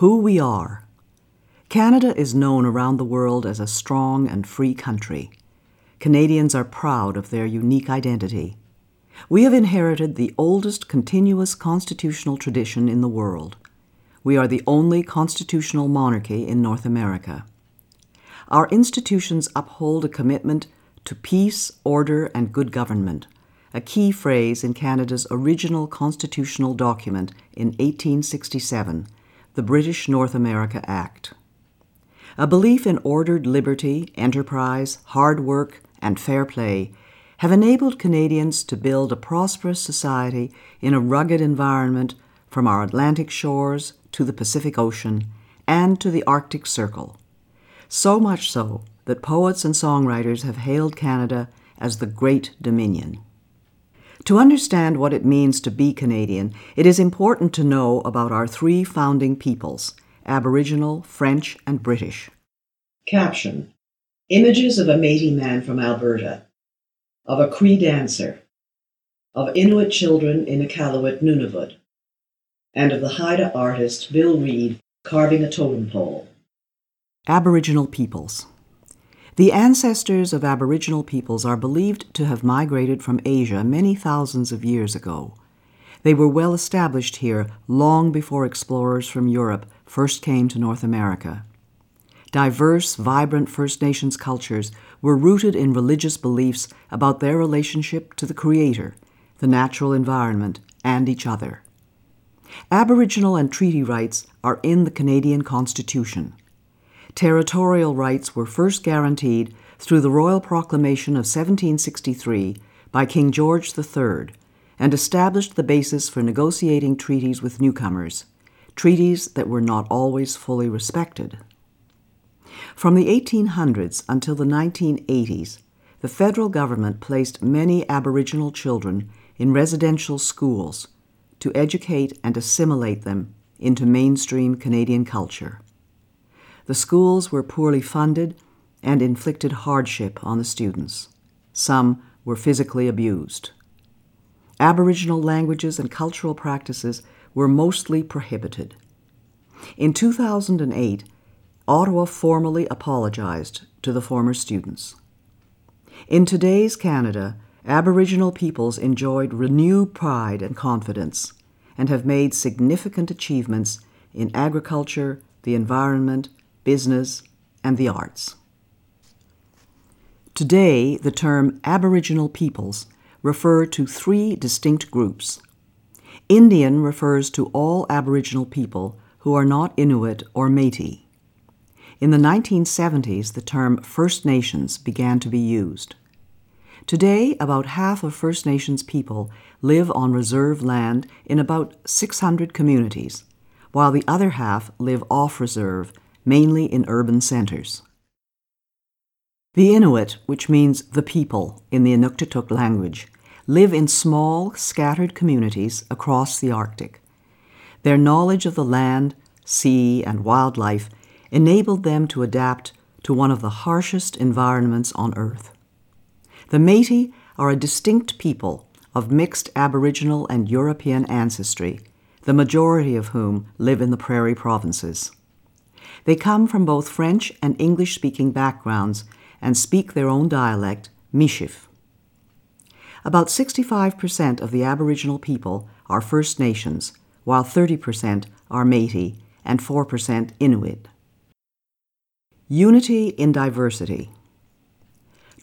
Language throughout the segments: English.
Who we are. Canada is known around the world as a strong and free country. Canadians are proud of their unique identity. We have inherited the oldest continuous constitutional tradition in the world. We are the only constitutional monarchy in North America. Our institutions uphold a commitment to peace, order, and good government, a key phrase in Canada's original constitutional document in 1867, the British North America Act. A belief in ordered liberty, enterprise, hard work, and fair play have enabled Canadians to build a prosperous society in a rugged environment from our Atlantic shores to the Pacific Ocean and to the Arctic Circle. So much so that poets and songwriters have hailed Canada as the Great Dominion. To understand what it means to be Canadian, it is important to know about our three founding peoples Aboriginal, French, and British. Caption Images of a Métis man from Alberta, of a Cree dancer, of Inuit children in Iqaluit, Nunavut, and of the Haida artist Bill Reid carving a totem pole. Aboriginal peoples. The ancestors of Aboriginal peoples are believed to have migrated from Asia many thousands of years ago. They were well established here long before explorers from Europe first came to North America. Diverse, vibrant First Nations cultures were rooted in religious beliefs about their relationship to the Creator, the natural environment, and each other. Aboriginal and treaty rights are in the Canadian Constitution territorial rights were first guaranteed through the Royal Proclamation of 1763 by King George III and established the basis for negotiating treaties with newcomers, treaties that were not always fully respected. From the 1800s until the 1980s, the federal government placed many Aboriginal children in residential schools to educate and assimilate them into mainstream Canadian culture. The schools were poorly funded and inflicted hardship on the students. Some were physically abused. Aboriginal languages and cultural practices were mostly prohibited. In 2008, Ottawa formally apologized to the former students. In today's Canada, Aboriginal peoples enjoyed renewed pride and confidence and have made significant achievements in agriculture, the environment, business, and the arts. Today, the term Aboriginal peoples refer to three distinct groups. Indian refers to all Aboriginal people who are not Inuit or Métis. In the 1970s, the term First Nations began to be used. Today, about half of First Nations people live on reserve land in about 600 communities, while the other half live off reserve mainly in urban centers. The Inuit, which means the people in the Inuktitut language, live in small, scattered communities across the Arctic. Their knowledge of the land, sea, and wildlife enabled them to adapt to one of the harshest environments on Earth. The Métis are a distinct people of mixed Aboriginal and European ancestry, the majority of whom live in the prairie provinces. They come from both French and English speaking backgrounds and speak their own dialect, Michif. About 65% of the Aboriginal people are First Nations, while 30% are Métis and 4% Inuit. Unity in Diversity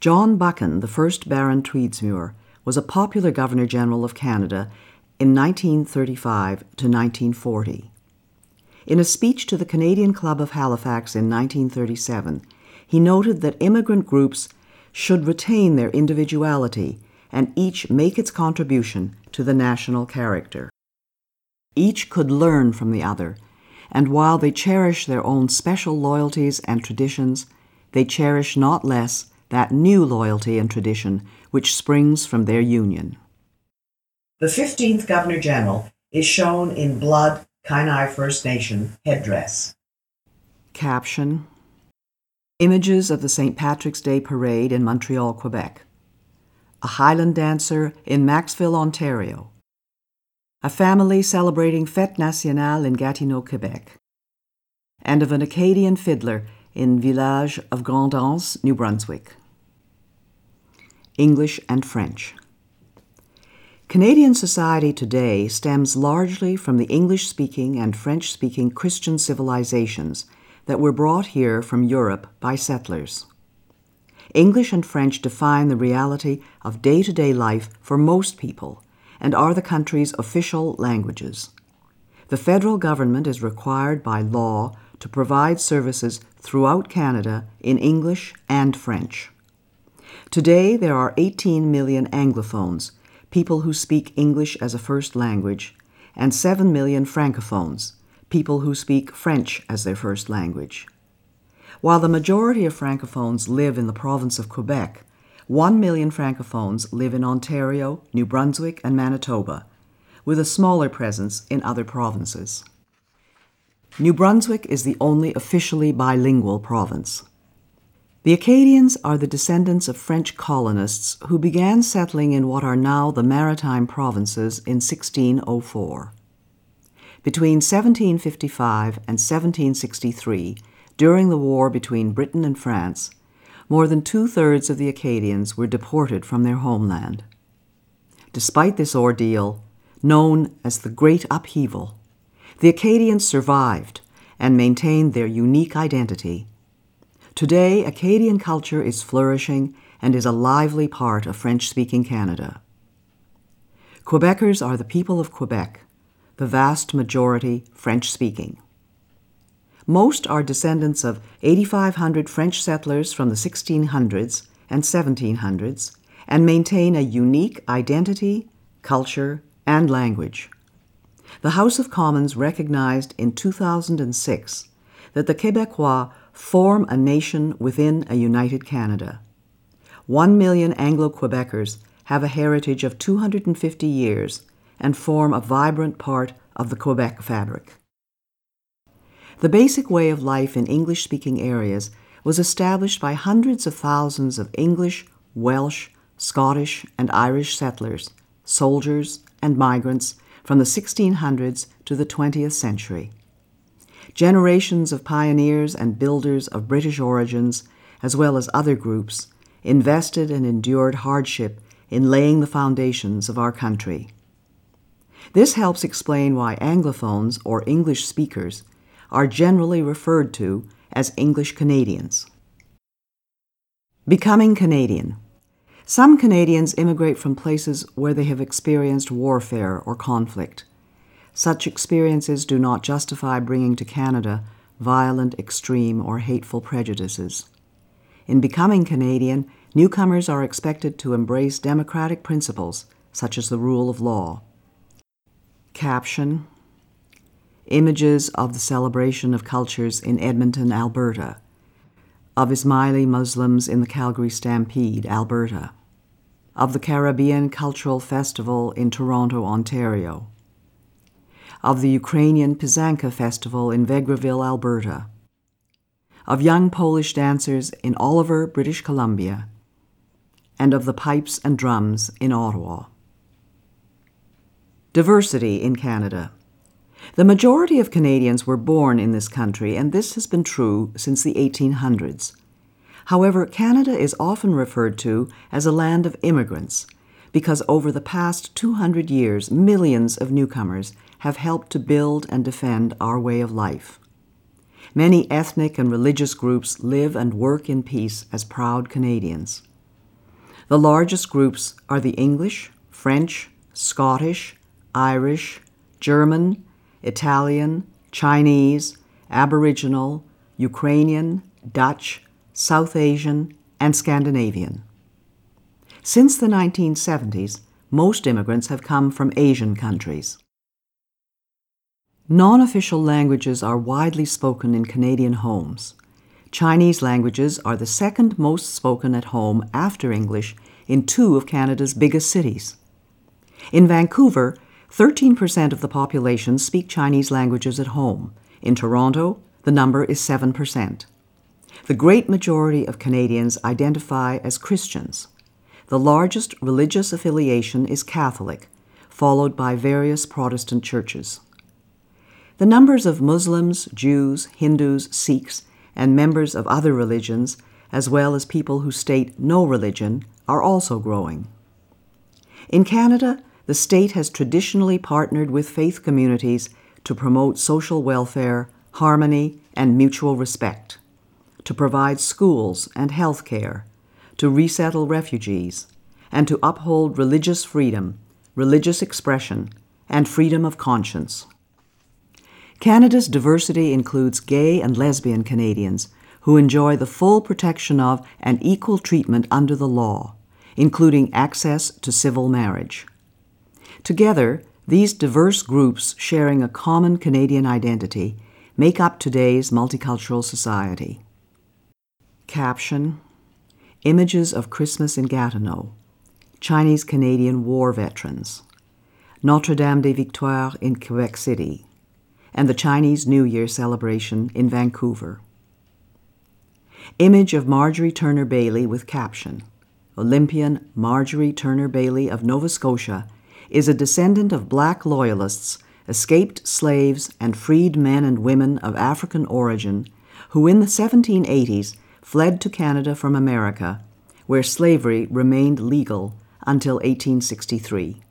John Buchan, the first Baron Tweedsmuir, was a popular Governor General of Canada in 1935 to 1940. In a speech to the Canadian Club of Halifax in 1937, he noted that immigrant groups should retain their individuality and each make its contribution to the national character. Each could learn from the other, and while they cherish their own special loyalties and traditions, they cherish not less that new loyalty and tradition which springs from their union. The 15th Governor General is shown in blood Kainai First Nation headdress. Caption Images of the St. Patrick's Day Parade in Montreal, Quebec. A Highland dancer in Maxville, Ontario. A family celebrating Fête Nationale in Gatineau, Quebec. and of an Acadian fiddler in village of Grand'Anse, New Brunswick. English and French. Canadian society today stems largely from the English speaking and French speaking Christian civilizations that were brought here from Europe by settlers. English and French define the reality of day to day life for most people and are the country's official languages. The federal government is required by law to provide services throughout Canada in English and French. Today, there are 18 million Anglophones, people who speak English as a first language, and 7 million Francophones, people who speak French as their first language. While the majority of Francophones live in the province of Quebec, 1 million Francophones live in Ontario, New Brunswick, and Manitoba, with a smaller presence in other provinces. New Brunswick is the only officially bilingual province. The Acadians are the descendants of French colonists who began settling in what are now the Maritime Provinces in 1604. Between 1755 and 1763, during the war between Britain and France, more than two thirds of the Acadians were deported from their homeland. Despite this ordeal, known as the Great Upheaval, the Acadians survived and maintained their unique identity Today, Acadian culture is flourishing and is a lively part of French speaking Canada. Quebecers are the people of Quebec, the vast majority French speaking. Most are descendants of 8,500 French settlers from the 1600s and 1700s and maintain a unique identity, culture, and language. The House of Commons recognized in 2006 that the Quebecois form a nation within a united Canada. One million Anglo Quebecers have a heritage of 250 years and form a vibrant part of the Quebec fabric. The basic way of life in English speaking areas was established by hundreds of thousands of English, Welsh, Scottish, and Irish settlers, soldiers, and migrants from the 1600s to the 20th century. Generations of pioneers and builders of British origins, as well as other groups, invested and endured hardship in laying the foundations of our country. This helps explain why Anglophones, or English speakers, are generally referred to as English Canadians. Becoming Canadian. Some Canadians immigrate from places where they have experienced warfare or conflict. Such experiences do not justify bringing to Canada violent, extreme, or hateful prejudices. In becoming Canadian, newcomers are expected to embrace democratic principles such as the rule of law. Caption Images of the celebration of cultures in Edmonton, Alberta, of Ismaili Muslims in the Calgary Stampede, Alberta, of the Caribbean Cultural Festival in Toronto, Ontario of the Ukrainian Pysanka Festival in Vegreville, Alberta, of young Polish dancers in Oliver, British Columbia, and of the pipes and drums in Ottawa. Diversity in Canada. The majority of Canadians were born in this country, and this has been true since the 1800s. However, Canada is often referred to as a land of immigrants because over the past 200 years, millions of newcomers have helped to build and defend our way of life. Many ethnic and religious groups live and work in peace as proud Canadians. The largest groups are the English, French, Scottish, Irish, German, Italian, Chinese, Aboriginal, Ukrainian, Dutch, South Asian, and Scandinavian. Since the 1970s, most immigrants have come from Asian countries. Non official languages are widely spoken in Canadian homes. Chinese languages are the second most spoken at home after English in two of Canada's biggest cities. In Vancouver, 13% of the population speak Chinese languages at home. In Toronto, the number is 7%. The great majority of Canadians identify as Christians. The largest religious affiliation is Catholic, followed by various Protestant churches. The numbers of Muslims, Jews, Hindus, Sikhs, and members of other religions, as well as people who state no religion, are also growing. In Canada, the state has traditionally partnered with faith communities to promote social welfare, harmony, and mutual respect, to provide schools and health care, to resettle refugees, and to uphold religious freedom, religious expression, and freedom of conscience. Canada's diversity includes gay and lesbian Canadians who enjoy the full protection of and equal treatment under the law, including access to civil marriage. Together, these diverse groups sharing a common Canadian identity make up today's multicultural society. Caption Images of Christmas in Gatineau, Chinese Canadian War Veterans, Notre Dame des Victoires in Quebec City, and the Chinese New Year celebration in Vancouver. Image of Marjorie Turner Bailey with caption Olympian Marjorie Turner Bailey of Nova Scotia is a descendant of black loyalists, escaped slaves, and freed men and women of African origin who in the 1780s fled to Canada from America, where slavery remained legal until 1863.